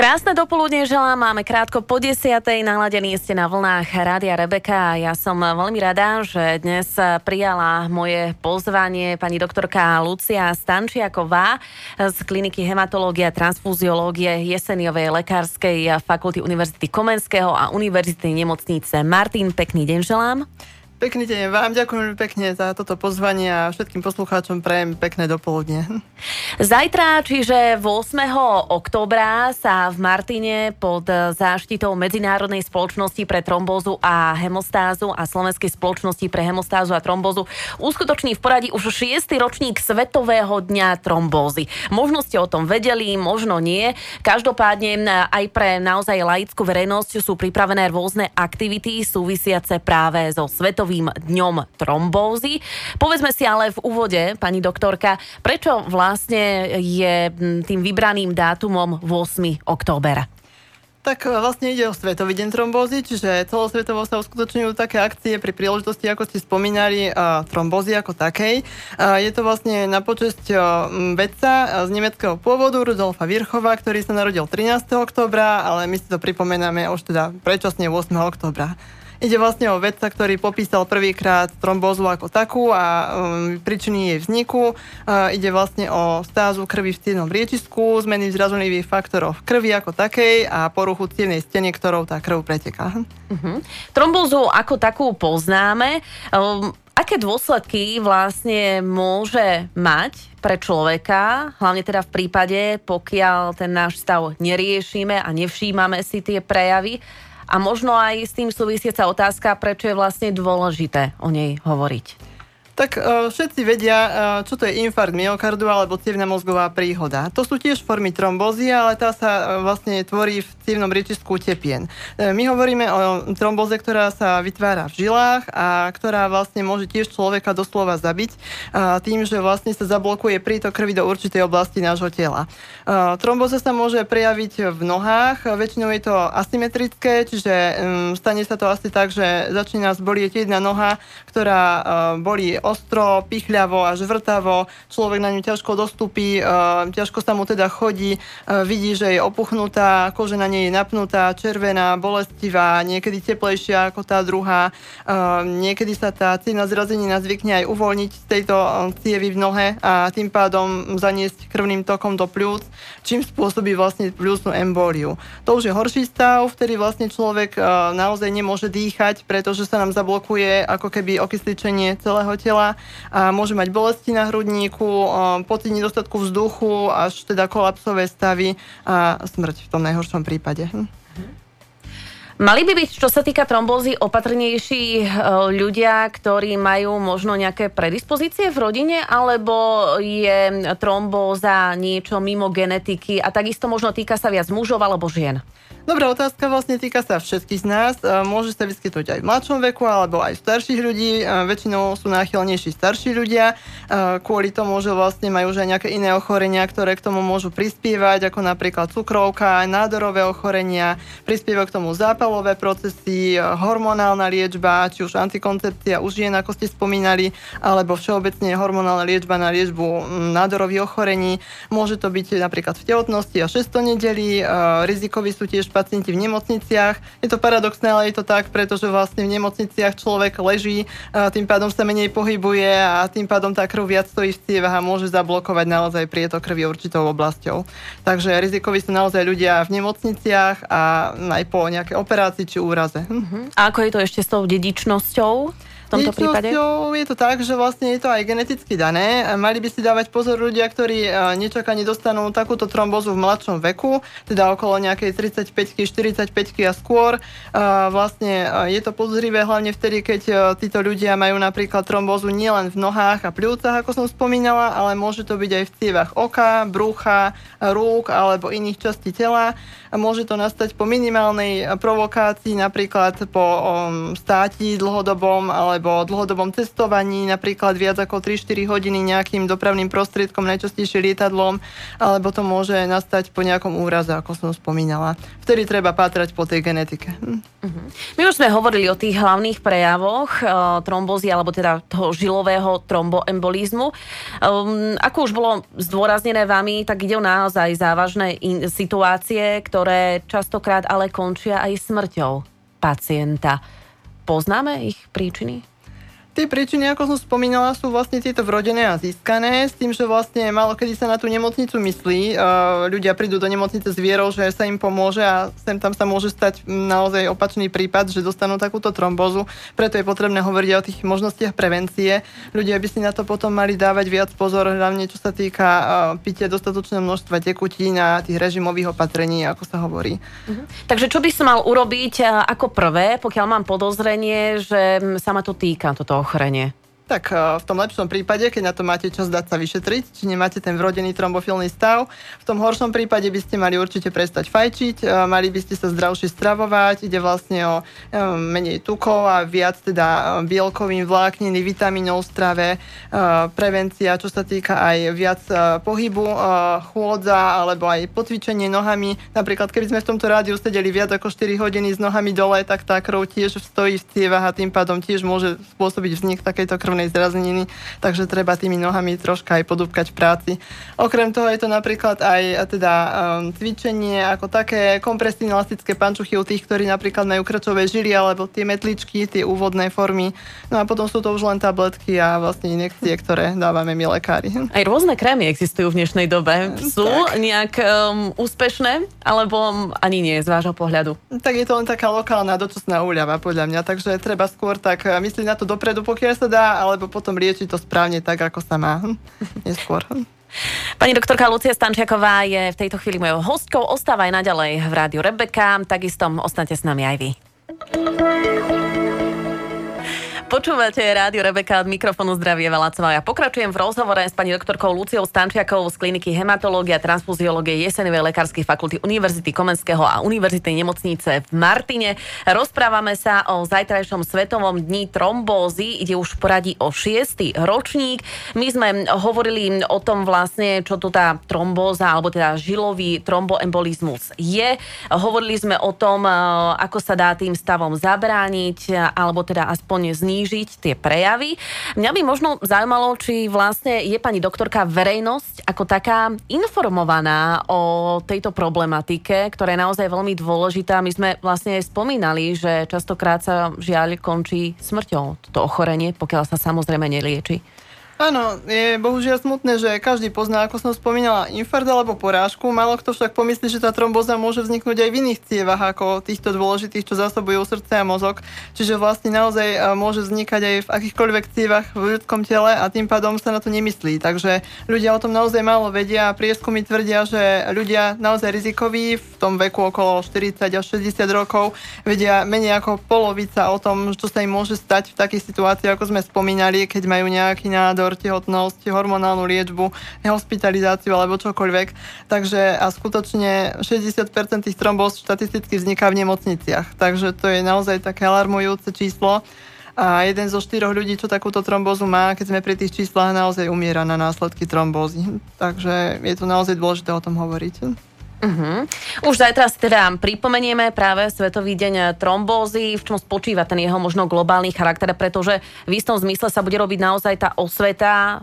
Krásne dopoludne želám, máme krátko po desiatej, naladení ste na vlnách Rádia Rebeka a ja som veľmi rada, že dnes prijala moje pozvanie pani doktorka Lucia Stančiaková z kliniky hematológia a transfúziológie Jeseniovej lekárskej fakulty Univerzity Komenského a Univerzitnej nemocnice Martin. Pekný deň želám. Pekný deň vám, ďakujem pekne za toto pozvanie a všetkým poslucháčom prajem pekné dopoludne. Zajtra, čiže 8. oktobra sa v Martine pod záštitou Medzinárodnej spoločnosti pre trombózu a hemostázu a Slovenskej spoločnosti pre hemostázu a trombózu uskutoční v poradí už 6. ročník Svetového dňa trombózy. Možno ste o tom vedeli, možno nie. Každopádne aj pre naozaj laickú verejnosť sú pripravené rôzne aktivity súvisiace práve so Svetovým Svetovým dňom trombózy. Povedzme si ale v úvode, pani doktorka, prečo vlastne je tým vybraným dátumom 8. október? Tak e, vlastne ide o Svetový deň trombózy, čiže celosvetovo sa uskutočňujú také akcie pri príležitosti, ako ste spomínali, trombózy ako takej. Je to vlastne na počesť e, vedca z nemeckého pôvodu Rudolfa Virchova, ktorý sa narodil 13. oktobra, ale my si to pripomenáme už teda predčasne 8. oktobra. Ide vlastne o vedca, ktorý popísal prvýkrát trombózu ako takú a um, príčiny jej vzniku. Uh, ide vlastne o stázu krvi v cievnom riečisku, zmeny zrazunlivých faktoroch krvi ako takej a poruchu cievnej steny, ktorou tá krv preteká. Uh-huh. Trombózu ako takú poznáme. Um, aké dôsledky vlastne môže mať pre človeka, hlavne teda v prípade, pokiaľ ten náš stav neriešime a nevšímame si tie prejavy, a možno aj s tým súvisieca otázka, prečo je vlastne dôležité o nej hovoriť. Tak uh, všetci vedia, uh, čo to je infarkt myokardu alebo cievna mozgová príhoda. To sú tiež formy trombózy, ale tá sa uh, vlastne tvorí v cievnom riečisku tepien. My hovoríme o trombóze, ktorá sa vytvára v žilách a ktorá vlastne môže tiež človeka doslova zabiť tým, že vlastne sa zablokuje prítok krvi do určitej oblasti nášho tela. Uh, sa môže prejaviť v nohách, väčšinou je to asymetrické, čiže um, stane sa to asi tak, že začína zbolieť jedna noha, ktorá uh, bolí ostro, pichľavo až vrtavo, človek na ňu ťažko dostupí, e, ťažko sa mu teda chodí, e, vidí, že je opuchnutá, kože na nej je napnutá, červená, bolestivá, niekedy teplejšia ako tá druhá. E, niekedy sa tá cievna zrazenina zvykne aj uvoľniť z tejto cievy v nohe a tým pádom zaniesť krvným tokom do pľúc, čím spôsobí vlastne pľúcnú embóliu. To už je horší stav, vtedy vlastne človek naozaj nemôže dýchať, pretože sa nám zablokuje ako keby okysličenie celého tela tela môže mať bolesti na hrudníku, pocit nedostatku vzduchu, až teda kolapsové stavy a smrť v tom najhoršom prípade. Hm. Mali by byť, čo sa týka trombózy, opatrnejší e, ľudia, ktorí majú možno nejaké predispozície v rodine, alebo je trombóza niečo mimo genetiky a takisto možno týka sa viac mužov alebo žien? Dobrá otázka, vlastne týka sa všetkých z nás. E, môže sa vyskytnúť aj v mladšom veku alebo aj starších ľudí. E, väčšinou sú náchylnejší starší ľudia. E, kvôli tomu, že vlastne majú už aj nejaké iné ochorenia, ktoré k tomu môžu prispievať, ako napríklad cukrovka, nádorové ochorenia, prispieva k tomu zápalové procesy, hormonálna liečba, či už antikoncepcia už žien, ako ste spomínali, alebo všeobecne hormonálna liečba na liečbu nádorových ochorení. Môže to byť napríklad v tehotnosti a 600 nedelí. Rizikoví sú tiež pacienti v nemocniciach. Je to paradoxné, ale je to tak, pretože vlastne v nemocniciach človek leží, tým pádom sa menej pohybuje a tým pádom tá krv viac stojí v cievach a môže zablokovať naozaj prietok krvi určitou oblasťou. Takže rizikoví sú naozaj ľudia v nemocniciach a aj po nejakej operácii či úraze. Uh-huh. A ako je to ešte s tou dedičnosťou? Tomto prípade? je to tak, že vlastne je to aj geneticky dané. Mali by si dávať pozor ľudia, ktorí e, nečakane dostanú takúto trombozu v mladšom veku, teda okolo nejakej 35 45 a skôr. E, vlastne e, je to podozrivé hlavne vtedy, keď títo ľudia majú napríklad trombozu nielen v nohách a pľúcach, ako som spomínala, ale môže to byť aj v cievach oka, brucha, rúk alebo iných častí tela. Môže to nastať po minimálnej provokácii, napríklad po státi dlhodobom, ale alebo dlhodobom cestovaní, napríklad viac ako 3-4 hodiny nejakým dopravným prostriedkom, najčastejšie lietadlom, alebo to môže nastať po nejakom úraze, ako som spomínala. Vtedy treba pátrať po tej genetike. Hm. Mhm. My už sme hovorili o tých hlavných prejavoch e, trombózy, alebo teda toho žilového tromboembolizmu. Um, ako už bolo zdôraznené vami, tak ide o naozaj závažné in- situácie, ktoré častokrát ale končia aj smrťou pacienta. Poznáme ich príčiny? Tie príčiny, ako som spomínala, sú vlastne tieto vrodené a získané, s tým, že vlastne málo kedy sa na tú nemocnicu myslí. Ľudia prídu do nemocnice s vierou, že sa im pomôže a sem tam sa môže stať naozaj opačný prípad, že dostanú takúto trombozu. Preto je potrebné hovoriť o tých možnostiach prevencie. Ľudia by si na to potom mali dávať viac pozor, hlavne čo sa týka pitia dostatočného množstva tekutín a tých režimových opatrení, ako sa hovorí. Mhm. Takže čo by som mal urobiť ako prvé, pokiaľ mám podozrenie, že sa ma to týka, toto ochorenie? Tak eh, v tom lepšom prípade, keď na to máte čas dať sa vyšetriť, či nemáte ten vrodený trombofilný stav, v tom horšom prípade by ste mali určite prestať fajčiť, eh, mali by ste sa zdravšie stravovať, ide vlastne o eh, menej tukov a viac teda bielkovým vlákniny, vitamínov v strave, prevencia, čo sa týka aj viac pohybu, chôdza alebo aj potvičenie nohami. Napríklad, keby sme v tomto rádiu sedeli viac ako 4 hodiny s nohami dole, tak tá krv tiež stojí v cievach a tým pádom tiež môže spôsobiť vznik takejto krvnej krvnej zrazeniny, takže treba tými nohami troška aj podúbkať v práci. Okrem toho je to napríklad aj teda um, cvičenie ako také kompresívne elastické pančuchy u tých, ktorí napríklad majú krčové žily alebo tie metličky, tie úvodné formy. No a potom sú to už len tabletky a vlastne inekcie, ktoré dávame my lekári. Aj rôzne krémy existujú v dnešnej dobe. Sú tak. nejak um, úspešné, alebo ani nie z vášho pohľadu? Tak je to len taká lokálna dočasná úľava podľa mňa, takže treba skôr tak myslieť na to dopredu, pokiaľ sa dá, ale alebo potom liečiť to správne tak, ako sa má. Hm, neskôr. Hm. Pani doktorka Lucia Stančiaková je v tejto chvíli mojou hostkou. Ostáva aj naďalej v rádiu Rebeka. Takisto ostanete s nami aj vy. Počúvate rádio Rebeka od mikrofónu Zdravie Valacová. Ja pokračujem v rozhovore s pani doktorkou Luciou Stančiakovou z kliniky hematológie a transfuziológie Jesenovej lekárskej fakulty Univerzity Komenského a Univerzitnej nemocnice v Martine. Rozprávame sa o zajtrajšom svetovom dni trombózy. Ide už v poradí o šiestý ročník. My sme hovorili o tom vlastne, čo tu tá trombóza, alebo teda žilový tromboembolizmus je. Hovorili sme o tom, ako sa dá tým stavom zabrániť, alebo teda aspoň znižiť znížiť tie prejavy. Mňa by možno zaujímalo, či vlastne je pani doktorka verejnosť ako taká informovaná o tejto problematike, ktorá je naozaj veľmi dôležitá. My sme vlastne aj spomínali, že častokrát sa žiaľ končí smrťou toto ochorenie, pokiaľ sa samozrejme nelieči. Áno, je bohužiaľ smutné, že každý pozná, ako som spomínala, infarkt alebo porážku. Málo kto však pomyslí, že tá tromboza môže vzniknúť aj v iných cievach ako týchto dôležitých, čo zásobujú srdce a mozog. Čiže vlastne naozaj e, môže vznikať aj v akýchkoľvek cievach v ľudskom tele a tým pádom sa na to nemyslí. Takže ľudia o tom naozaj málo vedia a prieskumy tvrdia, že ľudia naozaj rizikoví v tom veku okolo 40 až 60 rokov vedia menej ako polovica o tom, čo sa im môže stať v takej situácii, ako sme spomínali, keď majú nejaký nádor nádor, tehotnosť, hormonálnu liečbu, hospitalizáciu alebo čokoľvek. Takže a skutočne 60% tých trombóz štatisticky vzniká v nemocniciach. Takže to je naozaj také alarmujúce číslo. A jeden zo štyroch ľudí, čo takúto trombózu má, keď sme pri tých číslach, naozaj umiera na následky trombózy. Takže je to naozaj dôležité o tom hovoriť. Uh-huh. Už zajtra si teda pripomenieme práve Svetový deň trombózy, v čom spočíva ten jeho možno globálny charakter, pretože v istom zmysle sa bude robiť naozaj tá osveta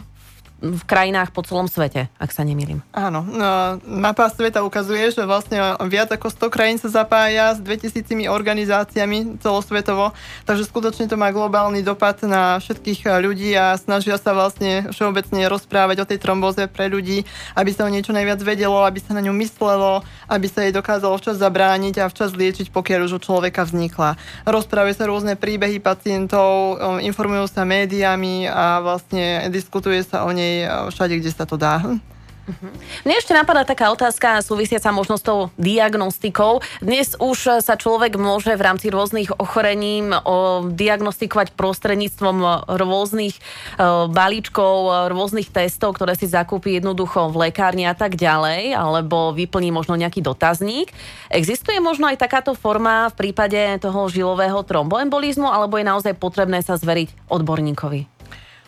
v krajinách po celom svete, ak sa nemýlim. Áno, no, mapa sveta ukazuje, že vlastne viac ako 100 krajín sa zapája s 2000 organizáciami celosvetovo, takže skutočne to má globálny dopad na všetkých ľudí a snažia sa vlastne všeobecne rozprávať o tej trombóze pre ľudí, aby sa o niečo najviac vedelo, aby sa na ňu myslelo, aby sa jej dokázalo včas zabrániť a včas liečiť, pokiaľ už u človeka vznikla. Rozprávajú sa rôzne príbehy pacientov, informujú sa médiami a vlastne diskutuje sa o nej všade, kde sa to dá. Uh-huh. Mne ešte napadá taká otázka súvisiaca možno s tou diagnostikou. Dnes už sa človek môže v rámci rôznych ochorení diagnostikovať prostredníctvom rôznych e, balíčkov, rôznych testov, ktoré si zakúpi jednoducho v lekárni a tak ďalej, alebo vyplní možno nejaký dotazník. Existuje možno aj takáto forma v prípade toho žilového tromboembolizmu, alebo je naozaj potrebné sa zveriť odborníkovi?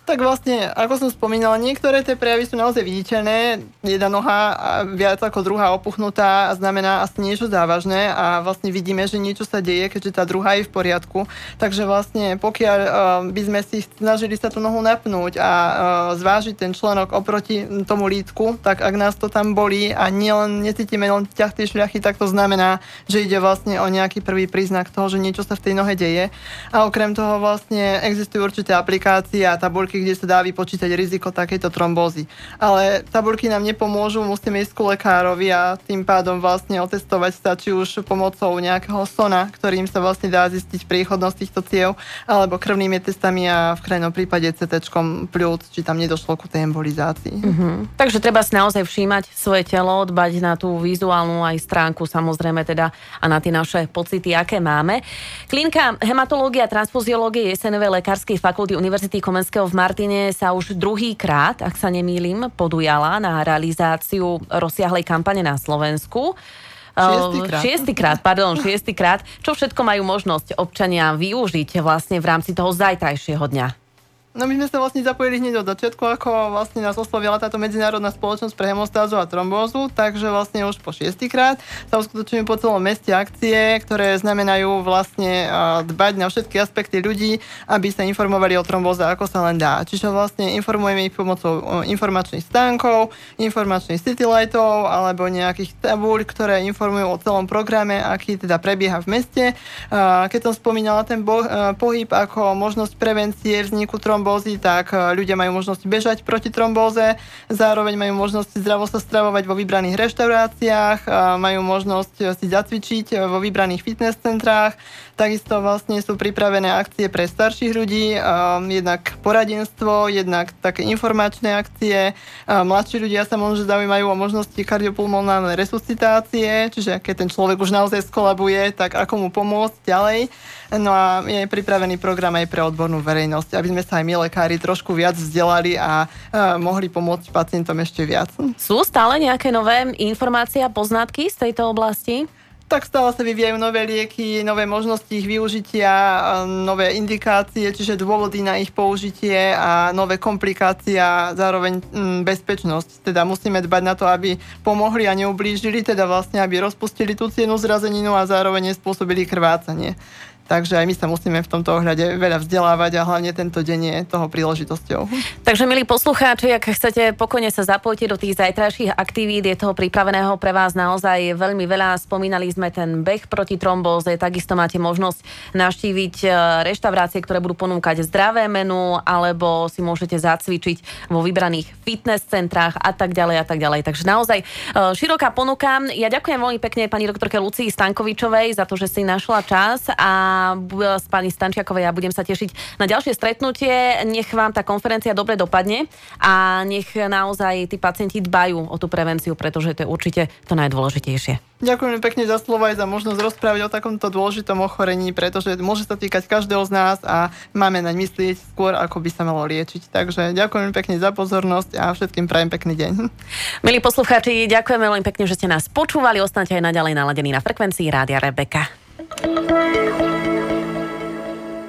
Tak vlastne, ako som spomínala, niektoré tie prejavy sú naozaj viditeľné. Jedna noha viac ako druhá opuchnutá znamená asi niečo závažné a vlastne vidíme, že niečo sa deje, keďže tá druhá je v poriadku. Takže vlastne pokiaľ uh, by sme si snažili sa tú nohu napnúť a uh, zvážiť ten členok oproti tomu lítku, tak ak nás to tam bolí a nielen necítime len ťah tej šľachy, tak to znamená, že ide vlastne o nejaký prvý príznak toho, že niečo sa v tej nohe deje. A okrem toho vlastne existujú určité aplikácie a tabulky, kde sa dá vypočítať riziko takejto trombózy. Ale tabulky nám nepomôžu, musíme ísť ku lekárovi a tým pádom vlastne otestovať sa či už pomocou nejakého sona, ktorým sa vlastne dá zistiť príchodnosť týchto ciev, alebo krvnými testami a v krajnom prípade CT pľúc, či tam nedošlo ku tej embolizácii. Mm-hmm. Takže treba si naozaj všímať svoje telo, dbať na tú vizuálnu aj stránku samozrejme teda a na tie naše pocity, aké máme. Klinka hematológia a transfuziológie SNV Lekárskej fakulty Univerzity Komenského v Mar- Martine sa už druhý krát, ak sa nemýlim, podujala na realizáciu rozsiahlej kampane na Slovensku. Šiestýkrát. Šiestýkrát, pardon, šiestýkrát. Čo všetko majú možnosť občania využiť vlastne v rámci toho zajtrajšieho dňa? No my sme sa vlastne zapojili hneď od začiatku, ako vlastne nás oslovila táto medzinárodná spoločnosť pre hemostázu a trombózu, takže vlastne už po šiestýkrát sa uskutočňujú po celom meste akcie, ktoré znamenajú vlastne dbať na všetky aspekty ľudí, aby sa informovali o trombóze, ako sa len dá. Čiže vlastne informujeme ich pomocou informačných stánkov, informačných citylightov alebo nejakých tabúľ, ktoré informujú o celom programe, aký teda prebieha v meste. Keď som spomínala ten pohyb ako možnosť prevencie vzniku trombózy, trombózy, tak e, ľudia majú možnosť bežať proti trombóze, zároveň majú možnosť zdravo sa stravovať vo vybraných reštauráciách, majú možnosť si zacvičiť vo vybraných fitness centrách, takisto vlastne sú pripravené akcie pre starších ľudí, jednak poradenstvo, jednak také informačné akcie. Mladší ľudia sa možno zaujímajú o možnosti kardiopulmonálnej resuscitácie, čiže keď ten človek už naozaj skolabuje, tak ako mu pomôcť ďalej. No a je pripravený program aj pre odbornú verejnosť, aby sme sa aj my lekári trošku viac vzdelali a uh, mohli pomôcť pacientom ešte viac. Sú stále nejaké nové informácie a poznatky z tejto oblasti? Tak stále sa vyvíjajú nové lieky, nové možnosti ich využitia, nové indikácie, čiže dôvody na ich použitie a nové komplikácie a zároveň mm, bezpečnosť. Teda musíme dbať na to, aby pomohli a neublížili, teda vlastne, aby rozpustili tú cienu zrazeninu a zároveň nespôsobili krvácanie. Takže aj my sa musíme v tomto ohľade veľa vzdelávať a hlavne tento deň je toho príležitosťou. Takže milí poslucháči, ak chcete pokojne sa zapojiť do tých zajtrajších aktivít, je toho pripraveného pre vás naozaj veľmi veľa. Spomínali sme ten beh proti trombóze, takisto máte možnosť navštíviť e, reštaurácie, ktoré budú ponúkať zdravé menu, alebo si môžete zacvičiť vo vybraných fitness centrách a tak ďalej a tak ďalej. Takže naozaj e, široká ponuka. Ja ďakujem veľmi pekne pani doktorke Lucii Stankovičovej za to, že si našla čas a s pani Stančiakovej ja budem sa tešiť na ďalšie stretnutie. Nech vám tá konferencia dobre dopadne a nech naozaj tí pacienti dbajú o tú prevenciu, pretože to je určite to najdôležitejšie. Ďakujem pekne za slovo aj za možnosť rozprávať o takomto dôležitom ochorení, pretože môže sa týkať každého z nás a máme naň myslieť skôr, ako by sa malo liečiť. Takže ďakujem pekne za pozornosť a všetkým prajem pekný deň. Milí poslucháči, ďakujeme veľmi pekne, že ste nás počúvali. Ostaňte aj naďalej naladení na frekvencii Rádia Rebeka.